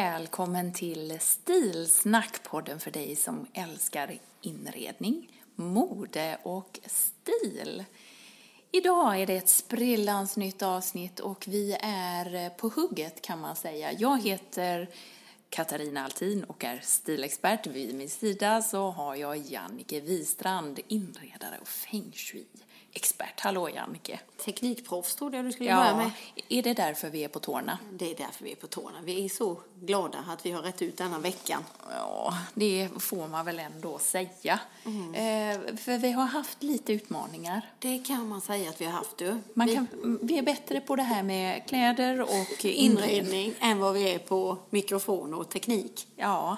Välkommen till Stilsnack-podden för dig som älskar inredning, mode och stil. Idag är det ett sprillans nytt avsnitt och vi är på hugget kan man säga. Jag heter Katarina Altin och är stilexpert. Vid min sida så har jag Jannike Wistrand, inredare och feng shui shui-expert. Hallå Jannike! Teknikproffs trodde jag du skulle börja Ja, med. är det därför vi är på tårna? Det är därför vi är på tårna. Vi är så glada att vi har rätt ut denna veckan. Ja, det får man väl ändå säga. Mm. Eh, för vi har haft lite utmaningar. Det kan man säga att vi har haft du. Man vi, kan, vi är bättre på det här med kläder och inredning. inredning än vad vi är på mikrofon och teknik. Ja,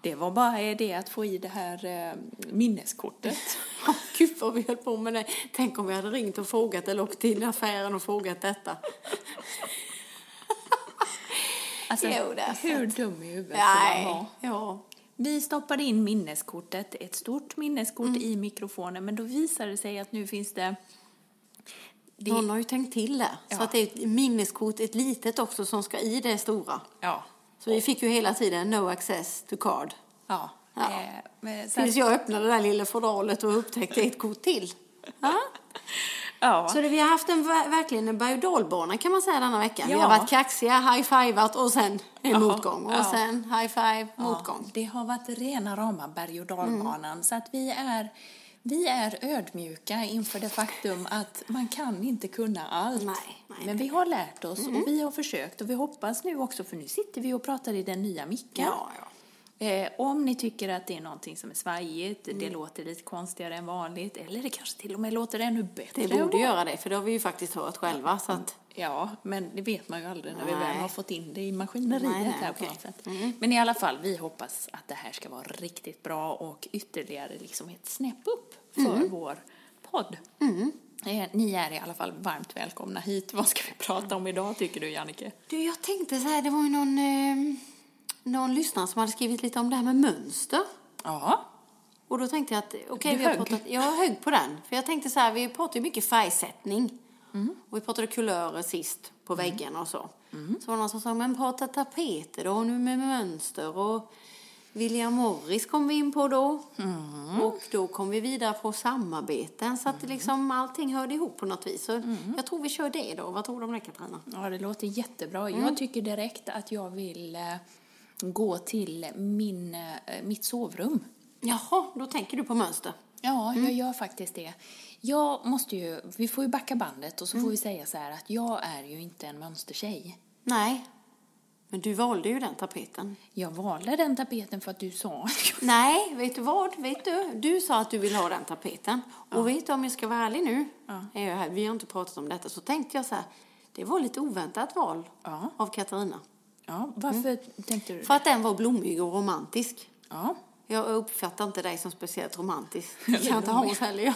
det var bara det att få i det här eh, minneskortet. Oh, Gud vad vi höll på med det. Tänk om vi hade ringt och frågat eller åkt till affären och frågat detta. Alltså, Jo, hur dum i huvudet får man Nej, vara? ja. Vi stoppade in minneskortet, ett stort minneskort Mm. i mikrofonen, men då visade det sig att nu finns det... det Någon har ju tänkt till det. Så Ja. att det är ett minneskort, ett litet också, som ska i det stora. ja, Så vi fick ju hela tiden no access to card. ja. Ja. Eh, Tills jag öppnade det där lilla fodralet och upptäckte ett kort till. Ja. ja. Så det, vi har haft en, ver- verkligen en berg och kan man säga denna veckan. Vi Ja. har varit kaxiga, high-fivat och sen en Ja, motgång. Och sen high-five, motgång. det har varit rena rama berg och dalbanan. Mm. Så att vi är, vi är ödmjuka inför det faktum att man kan inte kunna allt. Nej, nej, Men vi har lärt oss och vi har försökt och vi hoppas nu också, för nu sitter vi och pratar i den nya micken. Ja, ja. Eh, om ni tycker att det är någonting som är svajigt, Mm. det låter lite konstigare än vanligt, eller det kanske till och med låter ännu bättre. Det borde göra det, för det har vi ju faktiskt hört själva. Så att, Ja, men det vet man ju aldrig när vi väl Nej. har fått in det i maskineriet Nej, nej, här på något sätt. Men i alla fall, vi hoppas att det här ska vara riktigt bra och ytterligare liksom ett snäpp upp för vår podd. Eh, ni är i alla fall varmt välkomna hit. Vad ska vi prata om idag tycker du Jannike? du, jag tänkte så här, det var ju någon, eh, någon lyssnare som hade skrivit lite om det här med mönster. Ja, Och då tänkte jag att, okej, vi har pratat, jag högg på den. För jag tänkte så här, vi pratar ju mycket färgsättning. Och vi pratade kulörer sist på väggarna och så. Så var det någon som sa, men prata tapeter då, nu med mönster och William Morris kom vi in på då. Och då kom vi vidare på samarbeten. Så att det liksom allting hörde ihop på något vis. Så jag tror vi kör det då. Vad tror du om det Katarina? ja det låter jättebra. Mm. Jag tycker direkt att jag vill eh, gå till min, eh, mitt sovrum. Jaha, då tänker du på mönster. Ja, jag gör faktiskt det. Jag måste ju, vi får ju backa bandet och så får vi säga så här att jag är ju inte en mönstertjej. Nej, men du valde ju den tapeten. Jag valde den tapeten för att du sa Nej, vet du vad? Vet du? Du sa att du vill ha den tapeten. Och vet du, om jag ska vara ärlig nu, är jag här, vi har inte pratat om detta, så tänkte jag så här, det var lite oväntat val Ja. av Katarina. Ja, varför tänkte du För att den var blommig och romantisk. Ja, Jag uppfattar inte dig som speciellt romantisk. Det kan inte Hans heller.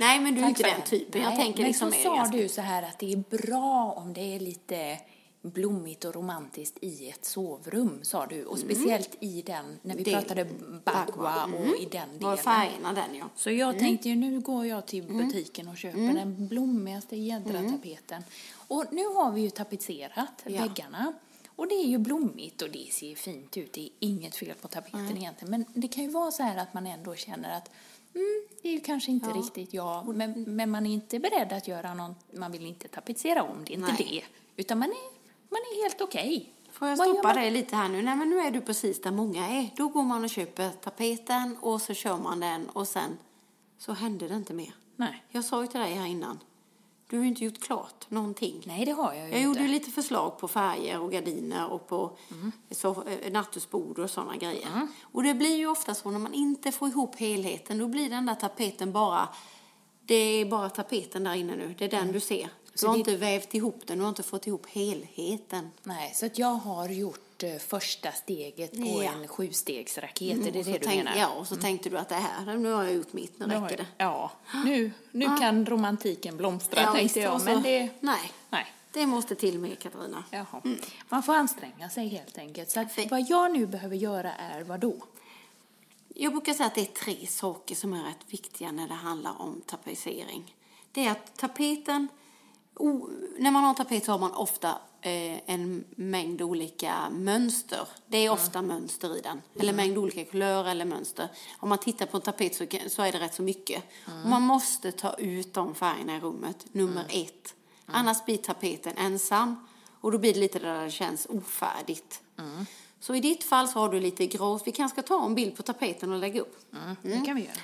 Nej, men du är inte den typen. Jag tänker men liksom så sa ganska- du så här att det är bra om det är lite blommigt och romantiskt i ett sovrum, sa du. Och speciellt i den, när vi Det- pratade bagua och i den Var delen. färgerna den, ja. Så jag tänkte ju, nu går jag till butiken och köper den blommigaste jädra tapeten. Och nu har vi ju tapetserat Ja. väggarna. Och det är ju blommigt och det ser fint ut. Det är inget fel på tapeten egentligen. Men det kan ju vara så här att man ändå känner att mm, det är ju kanske inte riktigt jag. Men, men man är inte beredd att göra något, man vill inte tapetsera om, det är inte Nej. det. Utan man är, man är helt okej. Får jag Vad stoppa dig lite här nu? Nej, men nu är du precis där många är. Då går man och köper tapeten och så kör man den och sen så händer det inte mer. Nej. Jag sa ju till dig här innan, du har ju inte gjort klart någonting. Nej, det har jag ju Jag inte. gjorde lite förslag på färger och gardiner och på så, eh, nattduksbord och sådana grejer. Och det blir ju ofta så när man inte får ihop helheten, då blir den där tapeten bara, det är bara tapeten där inne nu, det är den du ser. Du Så har det- inte vävt ihop den, du har inte fått ihop helheten. Nej, så att jag har gjort eh, första steget på Ja. en sjustegsraket, är det det du tänk- menar? Mm. Ja, och så tänkte du att det här, nu har jag gjort mitt, nu räcker det. Ja, nu, nu kan romantiken blomstra Ja, tänkte jag. Men det, Nej, nej. det måste till med Katarina. Jaha. Man får anstränga sig helt enkelt. Så att vad jag nu behöver göra är vad då? Jag brukar säga att det är tre saker som är rätt viktiga när det handlar om tapetsering. Det är att tapeten, när man har tapet så har man ofta eh, en mängd olika mönster. Det är ofta mönster i den, eller mängd olika kulörer eller mönster. Om man tittar på en tapet så, är det rätt så mycket. Och man måste ta ut de färgerna i rummet, nummer ett. Annars blir tapeten ensam och då blir det lite där det känns ofärdigt. Så i ditt fall så har du lite grå. Vi kanske ska ta en bild på tapeten och lägga upp. Det kan vi göra.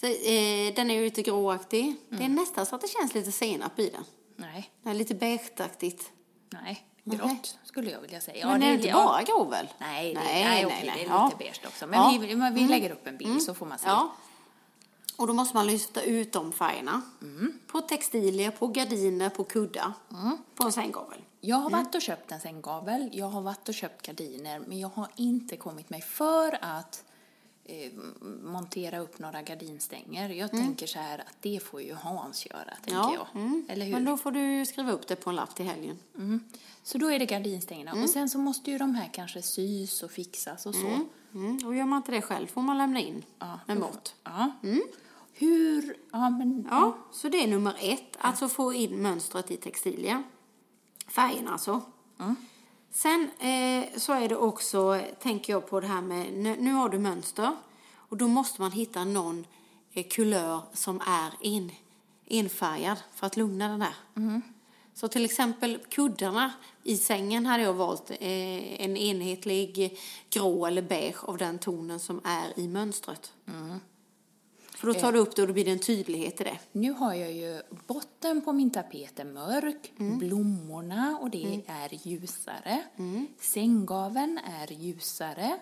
Så, eh, den är ju lite gråaktig. Det är nästan så att det känns lite senap i den. Nej, Det är lite beigeaktigt. Nej. Nej. Grått skulle jag vilja säga. Men det är inte ja. bara grå väl? Nej, det, nej, okej, det är lite Ja. beige också. Men Ja. vi, vi lägger upp en bild så får man se. Ja. Och då måste man lyfta ut de färgerna. Mm. På textilier, på gardiner, på kuddar. På en sänggavel. Jag har varit och köpt en sänggavel, jag har varit och köpt gardiner, men jag har inte kommit mig för att eh, montera upp några gardinstänger. Jag tänker så här att det får ju Hans göra, tänker jag. mm. Eller hur? Men då får du skriva upp det på en lapp till helgen. Så då är det gardinstängerna. Och sen så måste ju de här kanske sys och fixas och så. Mm. Och gör man inte det själv får man lämna in Ja, då- mått. Ja. Hur, ja men, Ja, så det är nummer ett. Alltså få in mönstret i textilier. Färgerna alltså. Sen eh, så är det också, tänker jag på det här med, nu, har du mönster. Och då måste man hitta någon eh, kulör som är en, enfärgad för att lugna den där. Så till exempel kuddarna i sängen hade jag valt eh, en enhetlig grå eller beige av den tonen som är i mönstret. För då tar du upp det och då blir det en tydlighet i det. nu har jag ju botten på min tapet är mörk, blommorna och det är ljusare, sänggaveln är ljusare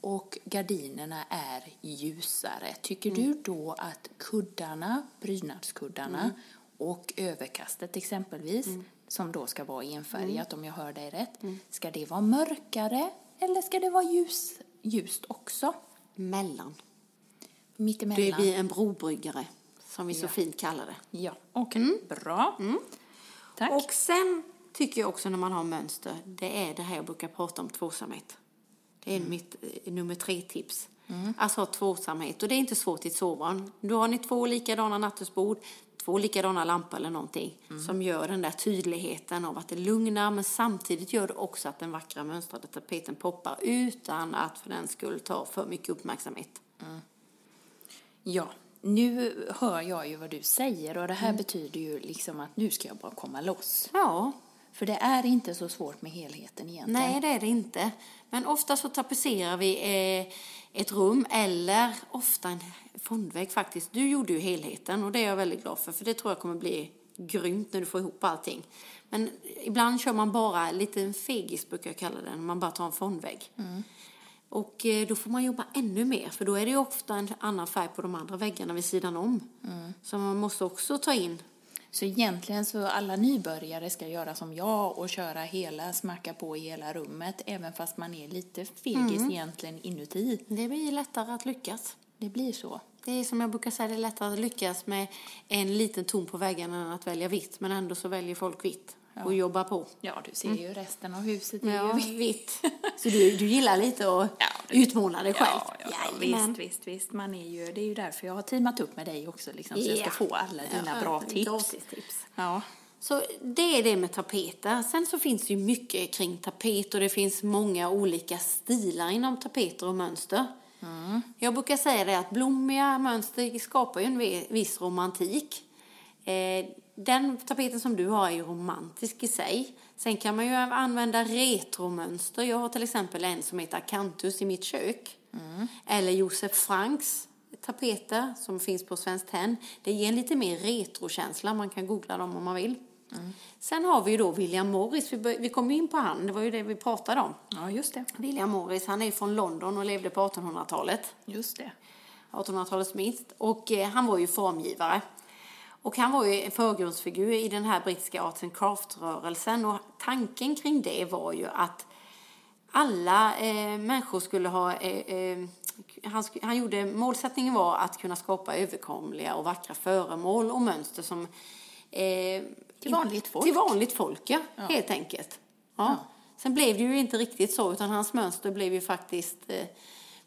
och gardinerna är ljusare. Tycker du då att kuddarna, prydnadskuddarna och överkastet exempelvis, som då ska vara enfärgat om jag hör dig rätt, ska det vara mörkare eller ska det vara ljus, ljust också? Mellan. Mittemellan? Det blir en brobryggare, som vi så Ja. fint kallar det. Ja, okej. Bra. Tack. Och sen tycker jag också när man har mönster, det är det här jag brukar prata om, tvåsamhet. Det är mitt eh, nummer tre tips. Alltså ha tvåsamhet. Och det är inte svårt i ett sovrum. Då har ni två likadana nattduksbord, två likadana lampor eller någonting som gör den där tydligheten av att det lugnar men samtidigt gör det också att den vackra mönstrade tapeten poppar utan att för den skull ta för mycket uppmärksamhet. Ja, nu hör jag ju vad du säger och det här betyder ju liksom att nu ska jag bara komma loss. Ja, För det är inte så svårt med helheten egentligen. Nej, det är det inte. Men ofta så tapetserar vi eh, ett rum eller ofta en fondvägg faktiskt. Du gjorde ju helheten och det är jag väldigt glad för, för det tror jag kommer bli grymt när du får ihop allting. Men ibland kör man bara lite en fegis brukar jag kalla den, man bara tar en fondvägg. Och eh, då får man jobba ännu mer, för då är det ju ofta en annan färg på de andra väggarna vid sidan om. Så man måste också ta in Så egentligen så alla nybörjare ska göra som jag och köra hela, smacka på i hela rummet, även fast man är lite fegis egentligen inuti. Det blir lättare att lyckas. Det blir så. Det är som jag brukar säga, det är lättare att lyckas med en liten ton på väggen än att välja vitt. Men ändå så väljer folk vitt och jobbar på. Ja, du ser ju resten av huset är Ja, ju vitt. Så du, du gillar lite att utmåla dig själv? Ja, ja Jajamän. visst, visst, visst. Man är ju, det är ju därför jag har teamat upp med dig också, liksom, så jag ska Ja. få alla dina Ja, bra tips. Gratistips. Ja. Så det är det med tapeter. Sen så finns det ju mycket kring tapet och det finns många olika stilar inom tapeter och mönster. Jag brukar säga det att blommiga mönster skapar ju en vi- viss romantik. Eh, Den tapeten som du har är ju romantisk i sig. Sen kan man ju använda retromönster. Jag har till exempel en som heter Acanthus i mitt kök. Eller Josef Franks tapeter som finns på Svenskt Tenn. Det ger en lite mer retrokänsla. Man kan googla dem om man vill. Sen har vi ju då William Morris. Vi, vi kom in på han, det var ju det vi pratade om. ja, just det. William Morris, han är från London och levde på 1800-talet. Just det. 1800-talets mitt. Och eh, han var ju formgivare. Och han var ju en förgrundsfigur i den här brittiska arts and craft-rörelsen. Och tanken kring det var ju att alla eh, människor skulle ha... Eh, eh, han, han gjorde, målsättningen var att kunna skapa överkomliga och vackra föremål och mönster som... Eh, Till vanligt folk. Till vanligt folk, ja. Helt enkelt. Ja. Sen blev det ju inte riktigt så, utan hans mönster blev ju faktiskt eh,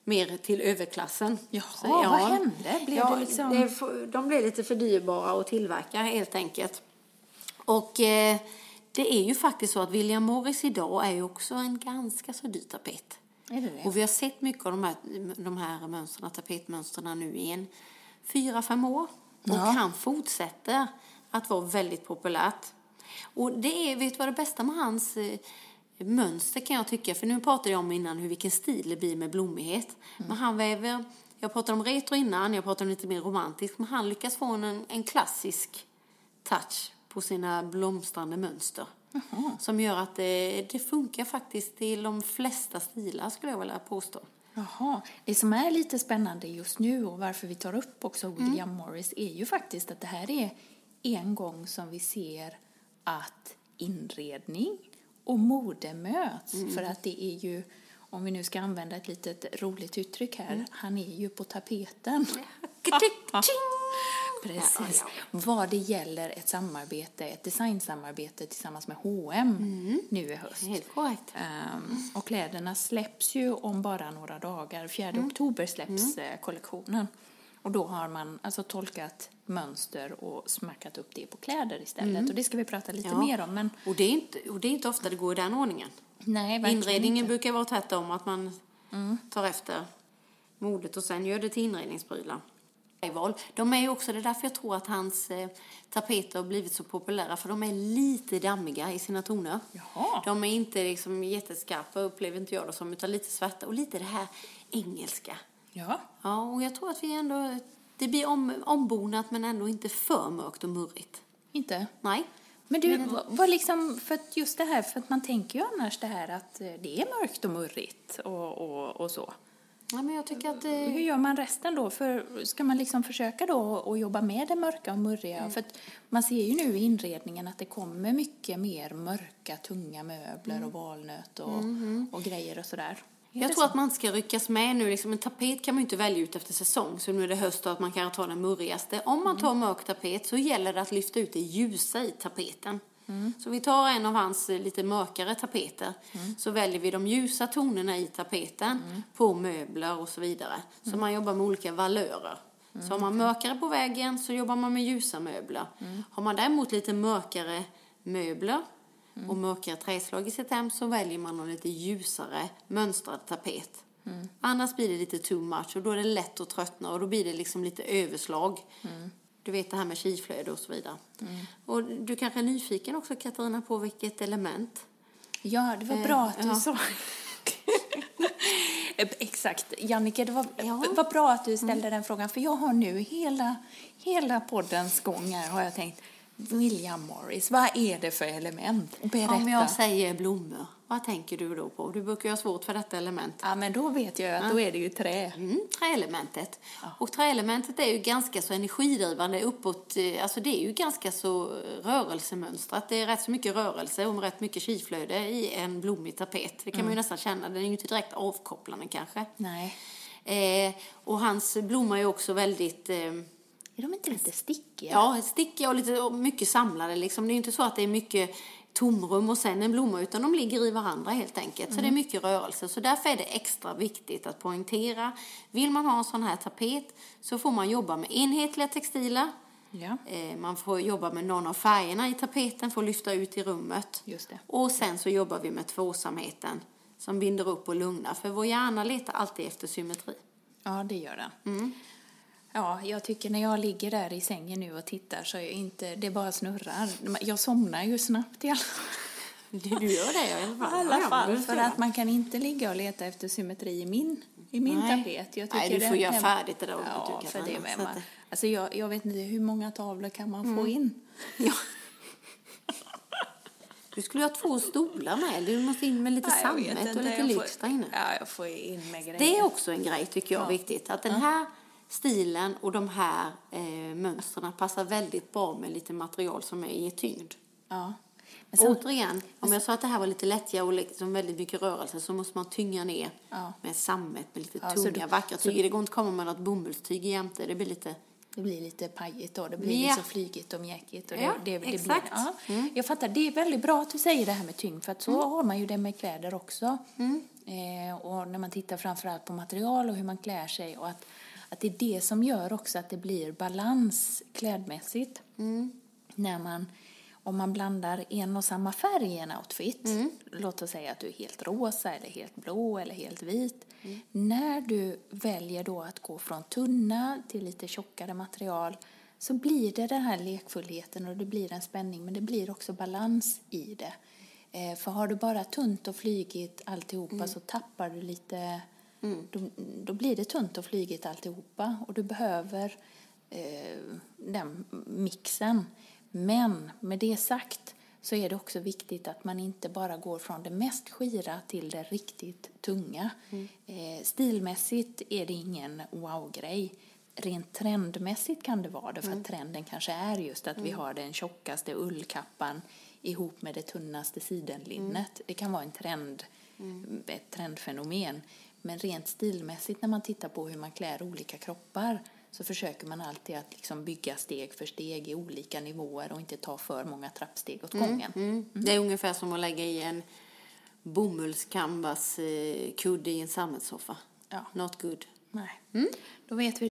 mer till överklassen. Jaha, Så, vad hände? Blev ja, det liksom- det de blev lite för dyrbara att tillverka helt enkelt. Och eh, det är ju faktiskt så att William Morris idag är ju också en ganska så dyr tapet. Är det det? Och vi har sett mycket av de här, de här mönstren, tapetmönstren nu i en fyra, fem år. Och han fortsätter att vara väldigt populärt. Och det är, vet du vad det bästa med hans eh, mönster kan jag tycka, för nu pratade jag om innan hur vilken stil det blir med blommighet. Men han väver, jag pratade om retro innan, jag pratade om lite mer romantiskt, men han lyckas få en, en klassisk touch på sina blomstrande mönster. Som gör att det, det funkar faktiskt till de flesta stilar skulle jag vilja påstå. Jaha. Det som är lite spännande just nu och varför vi tar upp också William Morris är ju faktiskt att det här är en gång som vi ser att inredning och mode möts. För att det är ju, om vi nu ska använda ett litet roligt uttryck här, han är ju på tapeten. Precis. Vad det gäller ett samarbete, ett designsamarbete tillsammans med H&M nu i höst. Helt korrekt. Ehm, och kläderna släpps ju om bara några dagar. 4 Mm. oktober släpps eh, kollektionen. Och då har man alltså tolkat mönster och smackat upp det på kläder istället. Och det ska vi prata lite Mm. Ja. mer om. Men Och det, är inte, och det är inte ofta det går i den ordningen. nej, Inredningen inte. brukar vara tvärtom, att man tar efter modet och sen gör det till inredningsprylar. De är ju också, det är därför jag tror att hans eh, tapeter har blivit så populära, för de är lite dammiga i sina toner. Jaha. De är inte liksom jätteskarpa, upplever inte jag det som, utan lite svarta och lite det här engelska. Ja. Ja, och jag tror att vi ändå, det blir om, ombonat men ändå inte för mörkt och murrigt. Inte? Nej. Men du, vad, liksom, för att just det här, för att man tänker ju annars det här att eh, det är mörkt och murrigt och, och, och så. Ja, men jag tycker att eh, Hur gör man resten då? För ska man liksom försöka då att jobba med det mörka och murriga? Mm. För man ser ju nu i inredningen att det kommer mycket mer mörka, tunga möbler och valnöt och, och grejer och sådär. Mm. Jag tror så? att man ska ryckas med nu. Liksom, en tapet kan man ju inte välja ut efter säsong. Så nu är det höst och att man kan ta den murrigaste. Om man tar mörk tapet så gäller det att lyfta ut det ljusa i tapeten. Så vi tar en av hans eh, lite mörkare tapeter. Så väljer vi de ljusa tonerna i tapeten på möbler och så vidare. Så man jobbar med olika valörer. Så har man mörkare på väggen så jobbar man med ljusa möbler. Har man däremot lite mörkare möbler och mörkare träslag i sitt hem så väljer man en lite ljusare mönstrad tapet. Annars blir det lite too much och då är det lätt att tröttna och då blir det liksom lite överslag. Du vet det här med kiflöde och så vidare. Och du kanske är nyfiken också Katarina på vilket element? Ja, det var Eh, bra att du ja. sa. Exakt. Jannike, det var, Ja. var bra att du ställde den frågan. För jag har nu hela, hela poddens gång här har jag tänkt, William Morris, vad är det för element? Berätta. Om jag säger blommor, Vad tänker du då på? Du brukar ju ha svårt för detta element. Ja, men då vet jag att då är det ju trä. Mm, träelementet. Och träelementet är ju ganska så energidrivande uppåt, eh, alltså det är ju ganska så rörelsemönstrat. Det är rätt så mycket rörelse och rätt mycket kiflöde i en blommig tapet. Det kan man ju nästan känna. Den är ju inte direkt avkopplande kanske. Nej. Eh, och hans blommor är ju också väldigt eh, Är de inte lite stickiga? Ja, stickiga och lite och mycket samlade liksom. Det är ju inte så att det är mycket tomrum och sen en blomma utan de ligger i varandra helt enkelt. Så det är mycket rörelse. Så därför är det extra viktigt att poängtera. Vill man ha en sån här tapet så får man jobba med enhetliga textiler. Ja. Eh, Man får jobba med någon av färgerna i tapeten för att lyfta ut i rummet. Och sen så jobbar vi med tvåsamheten som binder upp och lugnar. För vår hjärna letar alltid efter symmetri. Ja, det gör den. Mm. Ja, jag tycker när jag ligger där i sängen nu och tittar så är jag inte, det bara snurrar. Jag somnar ju snabbt i alla fall. Du gör det i alla I fall. alla Ja, ja, fall för att man kan inte ligga och leta efter symmetri i min, i min Nej. tapet. Jag Nej, du får göra färdigt det där Ja, du, för det med man, Alltså jag, jag vet inte, hur många tavlor kan man Mm. få in? Ja. Du skulle ha två stolar med. Du måste in med lite sammet och lite lyx där inne. Ja, jag får in med grejer. Det är också en grej tycker jag viktigt. Att den här stilen och de här eh, mönstren passar väldigt bra med lite material som är, ger tyngd. Ja. Men sen, Återigen, om jag sa att det här var lite lättja och liksom väldigt mycket rörelse så måste man tynga ner Ja. med sammet med lite Ja, tunga, du- vackra tyger. Det går inte att komma med något bomullstyg jämte. Det blir lite... det blir lite pajigt då, det blir lite så flygigt och mjäkigt. Och Ja, det, det, exakt. Blir, ja. Jag fattar, det är väldigt bra att du säger det här med tyngd, för att så har man ju det med kläder också. Eh, och när man tittar framförallt på material och hur man klär sig och att, att det är det som gör också att det blir balans klädmässigt. När man, om man blandar en och samma färg i en outfit, låt oss säga att du är helt rosa eller helt blå eller helt vit. När du väljer då att gå från tunna till lite tjockare material så blir det den här lekfullheten och det blir en spänning men det blir också balans i det. Eh, för har du bara tunt och flygigt alltihopa så tappar du lite, då, då blir det tunt och flygigt alltihopa och du behöver eh, den mixen. Men med det sagt så är det också viktigt att man inte bara går från det mest skira till det riktigt tunga. Eh, stilmässigt är det ingen wow-grej. Rent trendmässigt kan det vara det, för att trenden kanske är just att vi har den tjockaste ullkappan ihop med det tunnaste sidenlinnet. Det kan vara en trend, ett trendfenomen. Men rent stilmässigt när man tittar på hur man klär olika kroppar så försöker man alltid att liksom bygga steg för steg i olika nivåer och inte ta för många trappsteg åt gången. Mm. Det är ungefär som att lägga i en bomullscanvas eh, kudde i en sammetssoffa. Ja. Not good. Nej. Då vet vi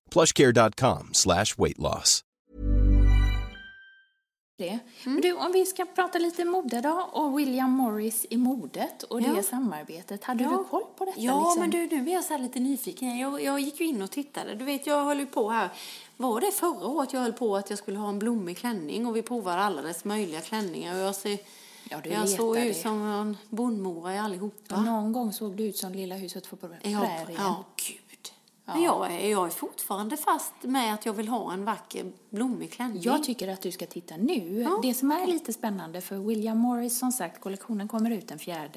plushcare.com slash weight loss. du, om vi ska prata lite mode då, och William Morris i modet och Ja. det samarbetet. Hade du koll på detta? Ja, liksom? men du, nu är jag så här lite nyfiken. Jag, jag gick ju in och tittade. Du vet, jag höll ju på här. Var det förra året jag höll på att jag skulle ha en blommig klänning och vi provade alla dess möjliga klänningar och jag ser Ja, du jag såg ut som en bondmora i allihopa. Och någon gång såg du ut som Lilla huset på prärien. Ja, ja gud. Men jag är, jag är fortfarande fast med att jag vill ha en vacker blommig klänning. Jag tycker att du ska titta nu. Det som är lite spännande, för William Morris, som sagt, kollektionen kommer ut den 4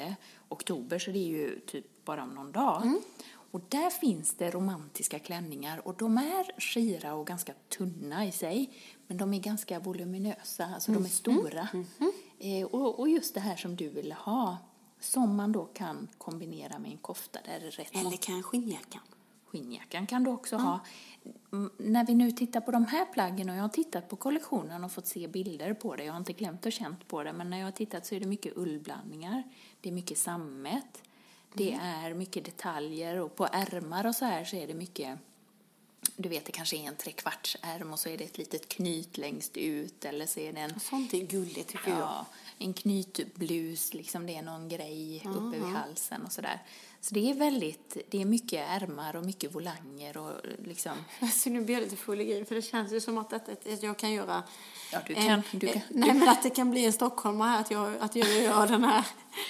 oktober, så det är ju typ bara om någon dag. Mm. Och där finns det romantiska klänningar och de är skira och ganska tunna i sig, men de är ganska voluminösa, alltså Mm. de är stora. Eh, och, och just det här som du ville ha, som man då kan kombinera med en kofta där det är rätt Eller kanske skinnjackan. Skinnjackan kan du också ha. Mm, När vi nu tittar på de här plaggen och jag har tittat på kollektionen och fått se bilder på det, jag har inte glömt och känt på det, men när jag har tittat så är det mycket ullblandningar, det är mycket sammet, det är mycket detaljer och på ärmar och så här så är det mycket du vet, det kanske är en trekvartsärm och så är det ett litet knyt längst ut eller så är det en Sånt är gulligt tycker jag. En knytblus, liksom det är någon grej uppe vid halsen och sådär. Så det är väldigt, det är mycket ärmar och mycket volanger och liksom, Alltså, nu blir jag lite full i grejer för det känns ju som att, att, att jag kan göra ja du en- kan, du kan. Nej, men att det kan bli en stockholmare här, att jag, att jag gör den här,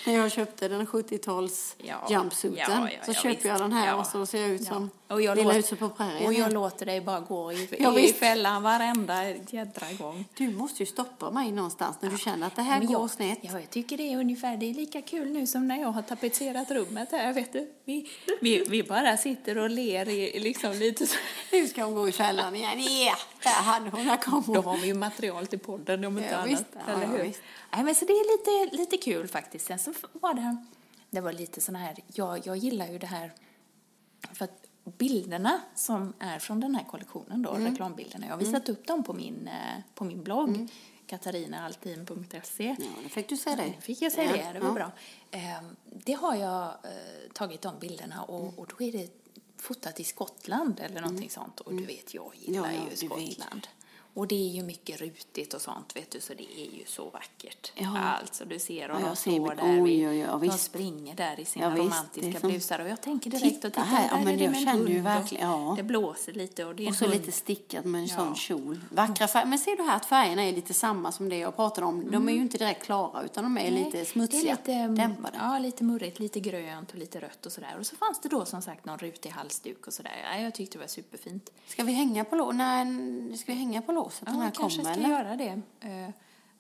när jag köpte den 70-tals Ja, jumpsuiten, ja, ja, så ja, köper visst. jag den här och så ser jag ut som Och jag Lilla låter- huset på prärien. Och jag låter dig bara gå i, i visst. fällan varenda jädra gång. Du måste ju stoppa mig någonstans när du känner att det här Men går snett. Ja, jag tycker det är ungefär, det är lika kul nu som när jag har tapetserat rummet här, vet du. Vi, vi, vi bara sitter och ler i, liksom lite så. Nu ska hon gå i fällan igen. Ja, där hade hon, där kom Då har vi ju material till podden om inte Ja, annat. visst. Ja, eller ja, hur? visst. Nej, men så det är lite, lite kul faktiskt. Sen så var det, det var lite sån här, jag, jag gillar ju det här, för att bilderna som är från den här kollektionen då, Mm. reklambilderna, jag har visat upp dem på min, eh, på min blogg, katarinaaltin.se. Ja, det fick du säga det. Fick jag säga Ja, det, det var ja. bra. Ehm, Det har jag eh, tagit de bilderna och, och då är det fotat i Skottland eller någonting sånt. Och du vet, jag gillar Mm. Ja, ju du vet. Och det är ju mycket rutigt och sånt, vet du, så det är ju så vackert. Ja. Alltså, du ser, och Ja, de står där, Oj, oj, oj, de springer där i sina Ja, romantiska som- blusar. Och jag tänker direkt, Titta och titta, här, ja, men är det jag kände ju verkligen- ja. Det blåser lite och det är Och så hund. lite stickat med en Ja. sån kjol. Vackra färger. Men ser du här att färgerna är lite samma som det jag pratade om. De är ju inte direkt klara utan de är Nej, lite smutsiga, Det är lite, dämpade. Ja, lite murrigt, lite grönt och lite rött och sådär. Och så fanns det då som sagt någon rutig halsduk och sådär. Ja, jag tyckte det var superfint. Ska vi hänga på, lå- när, ska vi hänga på låset Ja, den här kanske kommer? ska eller? göra det. eh,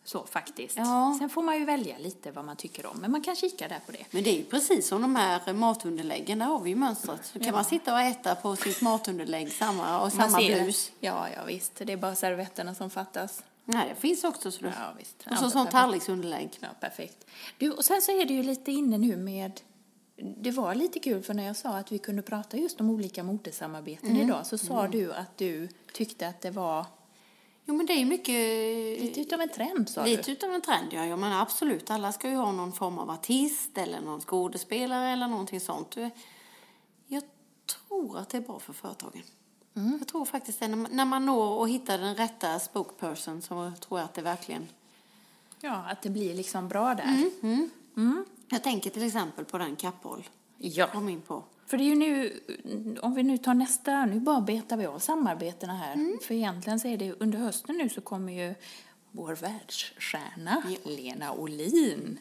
Så faktiskt. Ja. Sen får man ju välja lite vad man tycker om. Men man kan kika där på det. Men det är ju precis som de här matunderläggen, där har vi ju mönstret. Så kan Ja. man sitta och äta på sitt matunderlägg samma, och samma Man det. blus. Ja, ja visst. Det är bara servetterna som fattas. Nej, det finns också. Så du. Ja, visst. Och så perfekt. tallriksunderlägg. Ja, perfekt. Du, och sen så är det ju lite inne nu med det var lite kul för när jag sa att vi kunde prata just om olika modesamarbeten Mm. idag så sa du att du tyckte att det var Jo, men det är mycket... lite utav en trend sa Lite du. utav en trend, ja. Jag menar absolut, alla ska ju ha någon form av artist eller någon skådespelare eller någonting sånt. Jag tror att det är bra för företagen. Mm. Jag tror faktiskt det. När man, når och hittar den rätta spokesperson så tror jag att det verkligen... Ja, att det blir liksom bra där. Jag tänker till exempel på den Kappahl. Ja. Kom in på. För det är ju nu, om vi nu tar nästa, nu bara betar vi av samarbetena här. För egentligen så är det under hösten nu så kommer ju vår världsstjärna Lena Olin.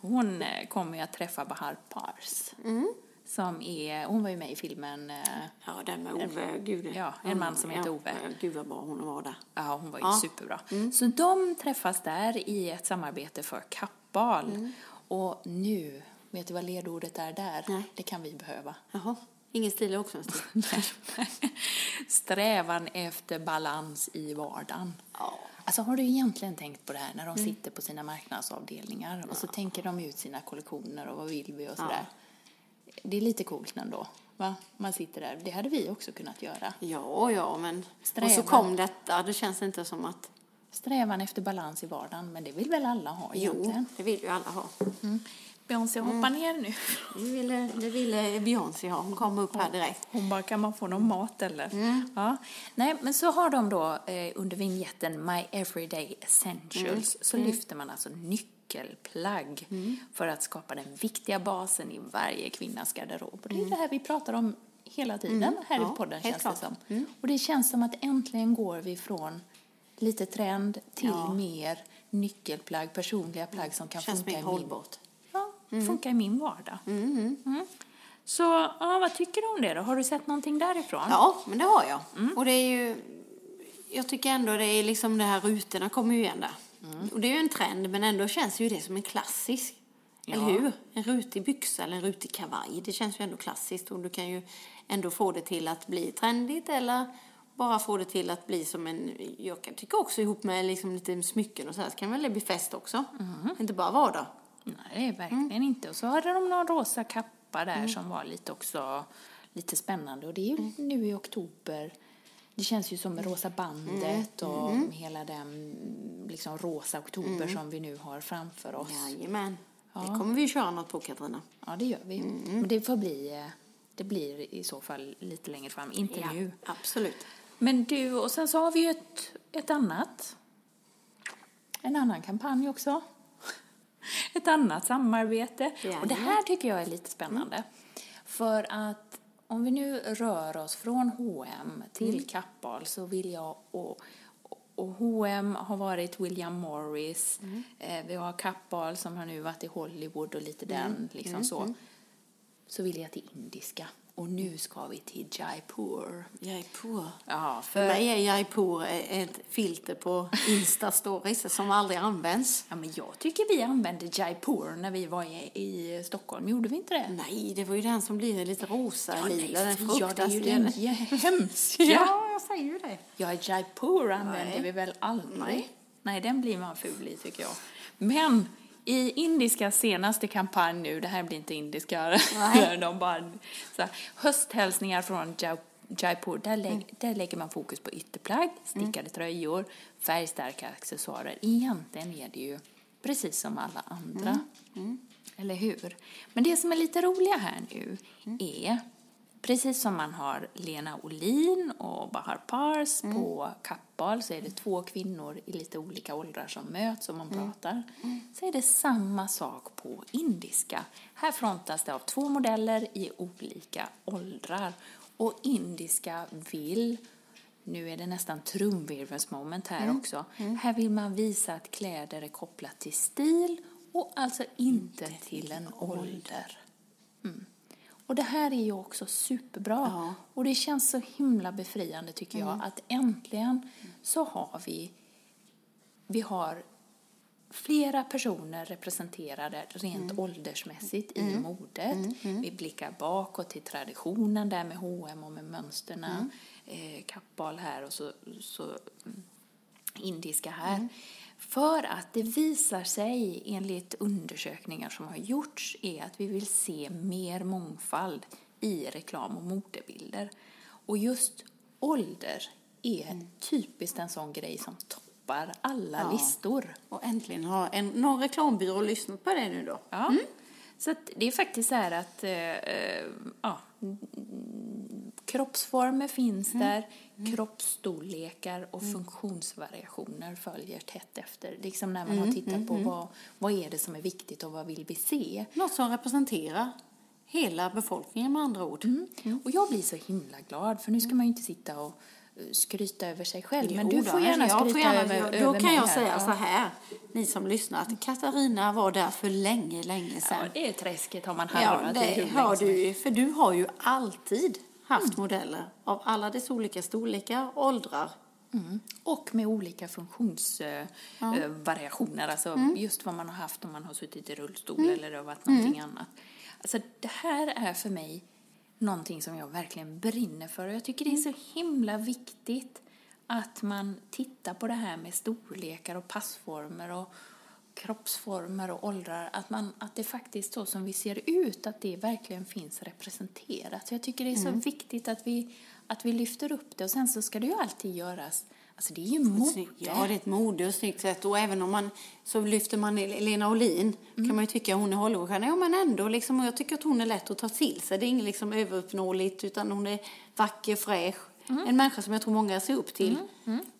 Hon eh, kommer ju att träffa Bahar Pars. Som är, hon var ju med i filmen, eh, Ja, den med Ove. Gud. Ja, en man som heter ja, Ove. ja, Gud vad bra hon var där. ja hon var ju Ja. superbra. Så de träffas där i ett samarbete för Kappahl. Och nu, vet du vad ledordet är där? Nej. Det kan vi behöva. Jaha. Ingen stil också stil. Strävan efter balans i vardagen. Ja. Alltså har du egentligen tänkt på det här när de sitter på sina marknadsavdelningar och så tänker de ut sina kollektioner och vad vill vi och sådär. Det är lite coolt ändå. Va? Man sitter där. Det hade vi också kunnat göra. Ja, ja, men... Och så Strävan. kom detta. Det känns inte som att... Strävan efter balans i vardagen, men det vill väl alla ha Jo, egentligen? det vill ju alla ha. Beyoncé hoppar ner nu. Det ville, det ville Beyoncé ha. Hon kom upp här direkt. Hon bara, kan man få någon mat eller? Ja. Nej, men så har de då eh, under vignetten My Everyday Essentials så lyfter man alltså nyckelplagg för att skapa den viktiga basen i varje kvinnas garderob. Och det är det här vi pratar om hela tiden här Ja, i podden känns det klart. som. Och det känns som att äntligen går vi från lite trend till Ja. mer nyckelplagg, personliga plagg som kan Känns funka i min, hållbart. Ja, funka i min vardag. Mm. Så ja, vad tycker du om det då? Har du sett någonting därifrån? Ja, men det har jag. Mm. Och det är ju, jag tycker ändå det är liksom det här rutorna kommer ju igen där. Mm. Och det är ju en trend, men ändå känns ju det som en klassisk. Eller hur? En rutig byxa eller en rutig kavaj, det känns ju ändå klassiskt. Och du kan ju ändå få det till att bli trendigt eller bara få det till att bli som en, jag kan tycka också ihop med liksom lite smycken och så här, så kan väl det bli fest också. Mm. Inte bara vardag. Nej, verkligen Mm. inte. Och så hade de någon rosa kappa där som var lite också lite spännande. Och det är ju Mm. nu i oktober. Det känns ju som med rosa bandet Mm. och med hela den liksom rosa oktober som vi nu har framför oss. Jajamän. Det kommer vi ju köra något på Katarina. Ja, det gör vi. Mm. Men det får bli, eh, det blir i så fall lite längre fram, inte nu. absolut. Men du, och sen så har vi ju ett, ett annat, en annan kampanj också. Ett annat samarbete. Och det här tycker jag är lite spännande. För att om vi nu rör oss från H&M till Kappahl så vill jag och, och H&M har varit William Morris. Eh, vi har Kappahl som har nu varit i Hollywood och lite den liksom så. Så vill jag till indiska. Och nu ska vi till Jaipur. Jaipur. Ja, För mig är Jaipur ett filter på Insta-stories som aldrig används. Ja, men jag tycker vi använde Jaipur när vi var i, i Stockholm. Gjorde vi inte det? Nej, det var ju den som blir lite rosa, Ja, lila, den ja, det är ju den hemska. Ja, jag säger ju det. Ja, Jaipur använder Nej. vi väl aldrig? Nej. Nej, den blir man ful i tycker jag. Men i indiska senaste kampanj nu, det här blir inte indiska, de bara, så här, hösthälsningar från Jai- Jaipur, där, lä- Mm. där lägger man fokus på ytterplagg, stickade tröjor, färgstarka accessoarer. Egentligen är det ju precis som alla andra. Mm. Eller hur? Men det som är lite roliga här nu är, precis som man har Lena Olin och Bahar Pars på Kappahl så är det två kvinnor i lite olika åldrar som möts och man pratar. Så är det samma sak på indiska. Här frontas det av två modeller i olika åldrar. Och indiska vill nu är det nästan trumvirvelsmoment här också. Här vill man visa att kläder är kopplat till stil och alltså inte till en ålder. Mm. Och det här är ju också superbra. Och det känns så himla befriande tycker jag att äntligen så har vi, vi har flera personer representerade rent åldersmässigt i modet. Vi blickar bakåt till traditionen där med H&M och med mönsterna. Eh, Kappahl här och så, så mm, indiska här. För att det visar sig enligt undersökningar som har gjorts är att vi vill se mer mångfald i reklam och modebilder. Och just ålder är typiskt en sån grej som toppar alla listor. Och äntligen har en, någon reklambyrå lyssnat på det nu då. Ja. Så att det är faktiskt så här att eh, eh, ja, mm, kroppsformer finns där, kroppsstorlekar och funktionsvariationer följer tätt efter. Liksom när man har tittat på vad, vad är det som är viktigt och vad vill vi se. Något som representerar hela befolkningen med andra ord. Och jag blir så himla glad för nu ska man ju inte sitta och eh, skryta över sig själv. Men du får gärna skryta får gärna, över, jag- över Då kan jag här. säga Ja. så här, ni som lyssnar, att Katarina var där för länge, länge Ja, sedan. det är träsket har man Ja, hört det i hur har du för du har ju alltid haft modeller av alla dess olika storlekar, åldrar. Och med olika funktionsvariationer, alltså Mm. just vad man har haft om man har suttit i rullstol eller det har varit någonting Mm. annat. Alltså det här är för mig någonting som jag verkligen brinner för och jag tycker det är så himla viktigt att man tittar på det här med storlekar och passformer och kroppsformer och åldrar, att, man, att det faktiskt så som vi ser ut, att det verkligen finns representerat. Så jag tycker det är så Mm. viktigt att vi, att vi lyfter upp det och sen så ska det ju alltid göras, alltså det är ju mode. Ja, det är ett mode och snyggt sätt. Och även om man så lyfter man Lena Olin Mm. kan man ju tycka hon är Hollywoodstjärna. Ja, men ändå liksom, och jag tycker att hon är lätt att ta till sig. Det är inget liksom överuppnåeligt utan hon är vacker, fräsch. Mm. En människa som jag tror många ser upp till.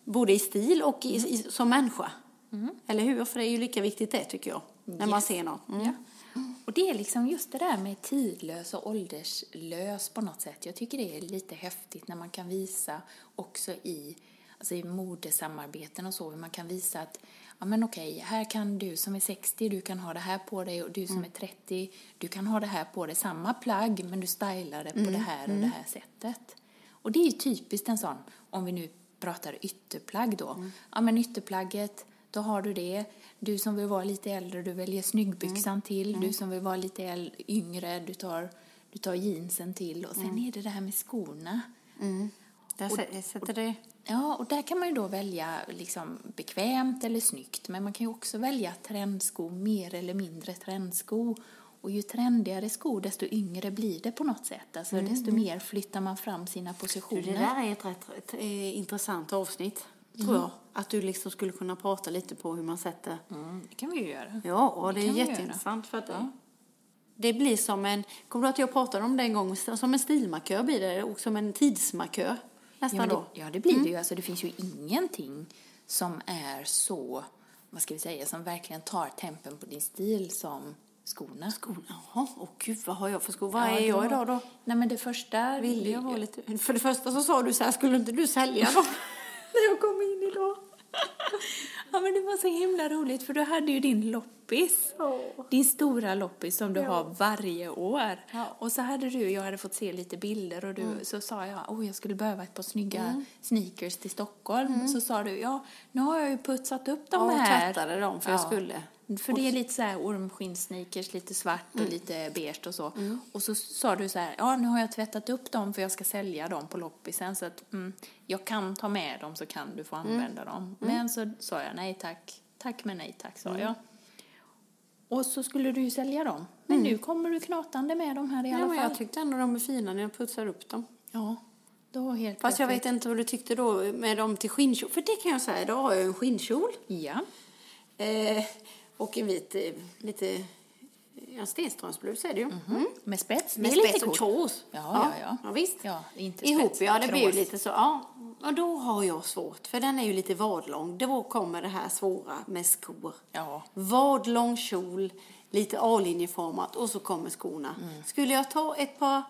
Både i stil och i, i, som människa. Mm. Eller hur? För det är ju lika viktigt det tycker jag. När man Yes. ser någon. Mm. Ja. Och det är liksom just det där med tidlös och ålderslös på något sätt. Jag tycker det är lite häftigt när man kan visa också i alltså i modesamarbeten och så, hur man kan visa att ja men okej, här kan du som är 60, du kan ha det här på dig och du som är 30, du kan ha det här på dig, samma plagg men du stylar det på det här och det här sättet. Och det är ju typiskt en sån, om vi nu pratar ytterplagg då. Ja men ytterplagget, då har du det. Du som vill vara lite äldre, du väljer snyggbyxan till. Du som vill vara lite yngre, du tar, du tar jeansen till. Och sen är det det här med skorna. Där sä- sätter det... Ja, och där kan man ju då välja liksom bekvämt eller snyggt. Men man kan ju också välja trendsko, mer eller mindre trendsko. Och ju trendigare skor, desto yngre blir det på något sätt. Alltså desto mer flyttar man fram sina Du, positioner. det där är ett rätt, ett, eh, intressant avsnitt, tror Mm. jag. Att du liksom skulle kunna prata lite på hur man sätter... Mm, det kan vi ju göra. Ja, och det, Det är jätteintressant för att det, det blir som en... Kommer du att jag pratade om det en gång? Som en stilmarkör blir det och som en tidsmarkör nästan Ja, men då. det, ja, det blir det ju. Alltså, det finns ju ingenting som är så, vad ska vi säga, som verkligen tar tempen på din stil som skorna. Skorna, jaha, åh gud vad har jag för skor? Vad Ja, är det jag idag då? Nej, men det första... Ville jag vara lite... För det första så sa du så här, skulle inte du sälja dem? När jag kom in idag. Ja, men det var så himla roligt för du hade ju din loppis. Din stora loppis som du har varje år. Och så hade du, jag hade fått se lite bilder och du, Mm. så sa jag, oh jag skulle behöva ett par snygga sneakers till Stockholm. Så sa du, ja nu har jag ju putsat upp dem Mm. Ja, och här. tvättade dem för jag skulle. För det är lite så här ormskinnsneakers, lite svart Mm. och lite beige och så. Och så sa du så här, ja nu har jag tvättat upp dem för jag ska sälja dem på loppisen så att mm, jag kan ta med dem så kan du få Mm. använda dem. Men så sa jag nej tack, tack men nej tack Mm. sa jag. Och så skulle du ju sälja dem. Men nu kommer du knatande med dem här i alla men fall. jag tyckte ändå de är fina när jag putsar upp dem. Ja, då helt Fast jag vet inte vad du tyckte då med dem till skinnkjol. För det kan jag säga, då har jag en skinnkjol. Ja, Eh, och en vit, eh, lite, ja Stenströmsblus är det ju. Mm. med spets. Med det är lite spets och coolt. kros. Ja, ja, ja. ja visst. Ja, inte Ihop, spets, ja det blir ju lite så. Ja. Och då har jag svårt, för den är ju lite vadlång. Då kommer det här svåra med skor. Ja. Vadlång kjol, lite A-linjeformat och så kommer skorna. Mm. Skulle jag ta ett par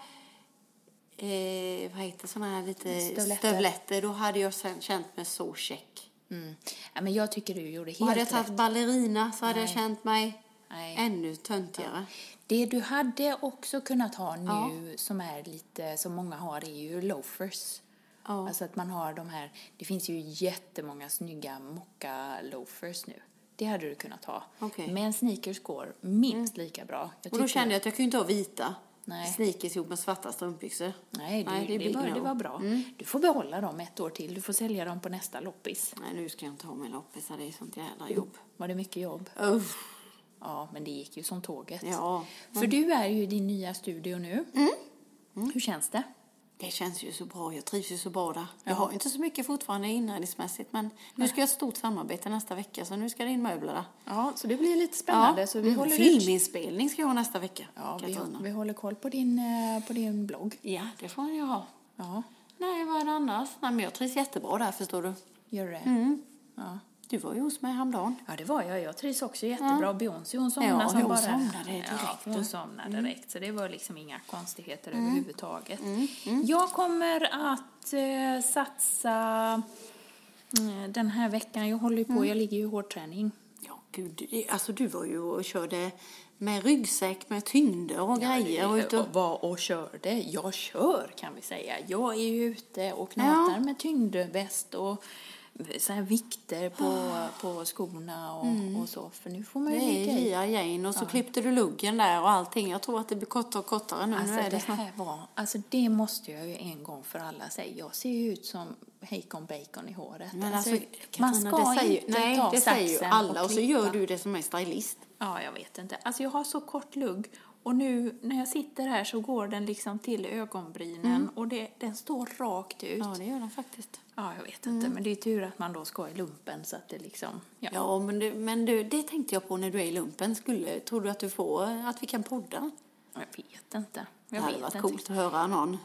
eh, vad heter såna här lite Stövletter. stövletter. då hade jag sen känt mig så check. Mm. Ja, men jag tycker du gjorde helt Och hade jag rätt. tagit ballerina så hade jag Nej. känt mig Nej. ännu töntigare. Det du hade också kunnat ha nu som är lite, som många har, är ju loafers. Ja. Alltså att man har de här, det finns ju jättemånga snygga mocka loafers nu. Det hade du kunnat ha. Mm. Men sneakers går minst lika bra. Jag Och då kände jag att jag kunde inte ha vita Nej. sneakers ihop med svarta strumpbyxor. Nej, det, Nej, det det, nog. det var bra. Mm. Du får behålla dem ett år till. Du får sälja dem på nästa loppis. Nej, nu ska jag inte ha min loppisar, det är sånt jävla jobb. Var det mycket jobb? Uff. Ja, men det gick ju som tåget. Ja. För du är ju i din nya studio nu. Mm. Hur känns det? Det känns ju så bra, jag trivs ju så bra där. Jag har inte så mycket fortfarande inredningsmässigt, men nu ska jag ha ett stort samarbete nästa vecka, så nu ska det in möbler där. Ja, så det blir lite spännande. Så vi Mm, håller Filminspelning ska jag ha nästa vecka, Ja, vi, vi håller koll på din, eh, på din blogg. Ja, det får jag ha. Ja, Nej, vad är det annars? Nej, men jag trivs jättebra där, förstår du. gör du det? Mm. Ja. Du var ju hos mig häromdagen. ja, det var jag. Jag trivs också jättebra. Beyoncé, hon somnade Ja, som bara... somnade direkt, Ja, hon va? somnade direkt. Så det var liksom inga konstigheter överhuvudtaget. Jag kommer att eh, satsa eh, den här veckan. Jag håller ju på, jag ligger ju i hårdträning. Ja, gud. Alltså, du var ju och körde med ryggsäck med tyngder och grejer. Och ute och... var och körde. Jag kör kan vi säga. Jag är ju ute och knatar med tyngdväst och så här vikter på, på skorna och, och så. För nu får man ju ligga i. Lia Jane och så klippte du luggen där och allting. Jag tror att det blir kortare och kortare nu. Alltså nu är det det här var, alltså det måste jag ju en gång för alla säga. Jag ser ju ut som Hacon Bacon i håret. Men alltså, man Katarina, ska det säger, inte nej, ta det säger ju alla. Och så klippa. gör du det som är stylist. Ja, jag vet inte. Alltså jag har så kort lugg och nu när jag sitter här så går den liksom till ögonbrynen och det, den står rakt ut. Ja, det gör den faktiskt. Ja, jag vet inte, men det är tur att man då ska i lumpen så att det liksom, ja. Ja, men, du, men du, det tänkte jag på när du är i lumpen. Skulle, tror du att du får, att vi kan podda? Jag vet inte. Det Jag hade vet varit inte. coolt att höra någon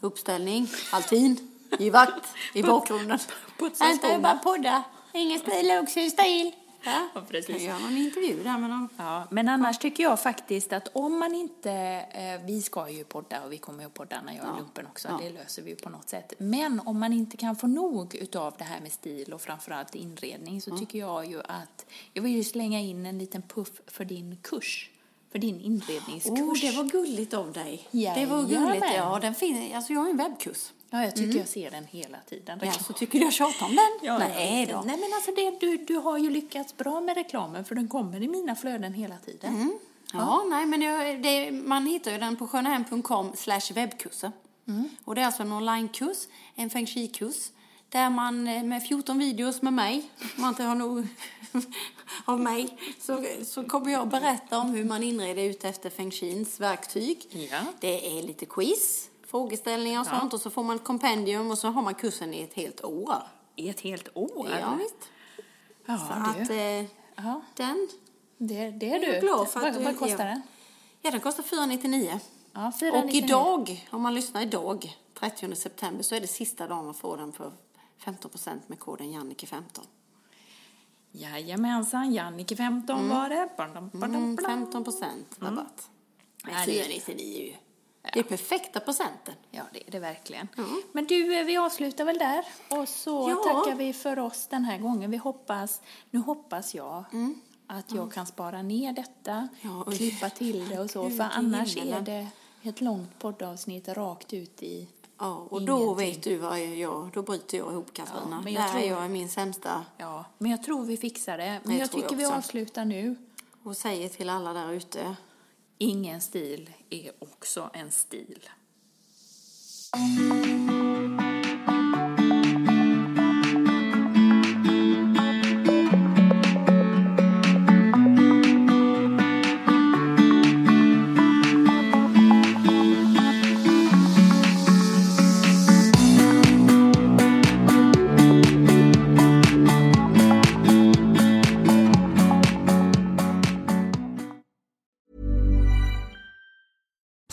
uppställning, alpin, i vakt, i bakgrunden. Vänta, jag bara podda. Ingen stil, också stil. Ja, Ja, precis. Kan göra någon intervju där med någon. Ja, men annars tycker jag faktiskt att om man inte, eh, vi ska ju podda och vi kommer ju podda när jag är Ja. lumpen också, Ja. det löser vi ju på något sätt. Men om man inte kan få nog utav det här med stil och framförallt inredning så tycker jag ju att, jag vill ju slänga in en liten puff för din kurs, för din inredningskurs. Oh, det var gulligt av dig. Det var gulligt, ja. Den fin, alltså jag har en webbkurs. Ja, jag tycker jag ser den hela tiden. Ja, så tycker du jag tjatar om den? Ja, Nej då. Nej, men alltså det, du, du har ju lyckats bra med reklamen för den kommer i mina flöden hela tiden. Mm. Ja, nej, men det, det, man hittar ju den på skönahem.com slash webbkurser. Och det är alltså en onlinekurs, en feng shui-kurs, där man eh, med 14 videos med mig, man inte har nog av mig, så, så kommer jag berätta om hur man inreder ut efter feng shuins verktyg. Ja. Det är lite quiz, frågeställningar och Ja. sånt och så får man ett kompendium och så har man kursen i ett helt år. I ett helt år? Ja, visst. Ja, Så att eh, den, det, det är Jag är du. glad för att vad, kostar ja. den? ja, den kostar 499. Ja, Och 499. idag, om man lyssnar idag, 30 september, så är det sista dagen man får den för 15% med koden Jannike15. Jajamensan, Jannike 15 var det. Badam, badam, Mm, badam. 15 rabatt. Det- 499 ju. Det är perfekta procenten. Ja, det är det verkligen. Men du, eh, vi avslutar väl där och så Ja. tackar vi för oss den här gången. Vi hoppas, nu hoppas jag att jag kan spara ner detta, Mm. Ja, klippa till det och så, Gud, för annars är det ett långt poddavsnitt rakt ut i Ja, och då Ingenting. vet du vad jag gör. Då bryter jag ihop Katarina. Ja, men jag Där tror- är jag min sämsta. Ja, men jag tror vi fixar det. Men jag jag tycker vi också. avslutar nu. Och säger till alla där ute. Ingen stil är också en stil.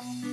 Thank you.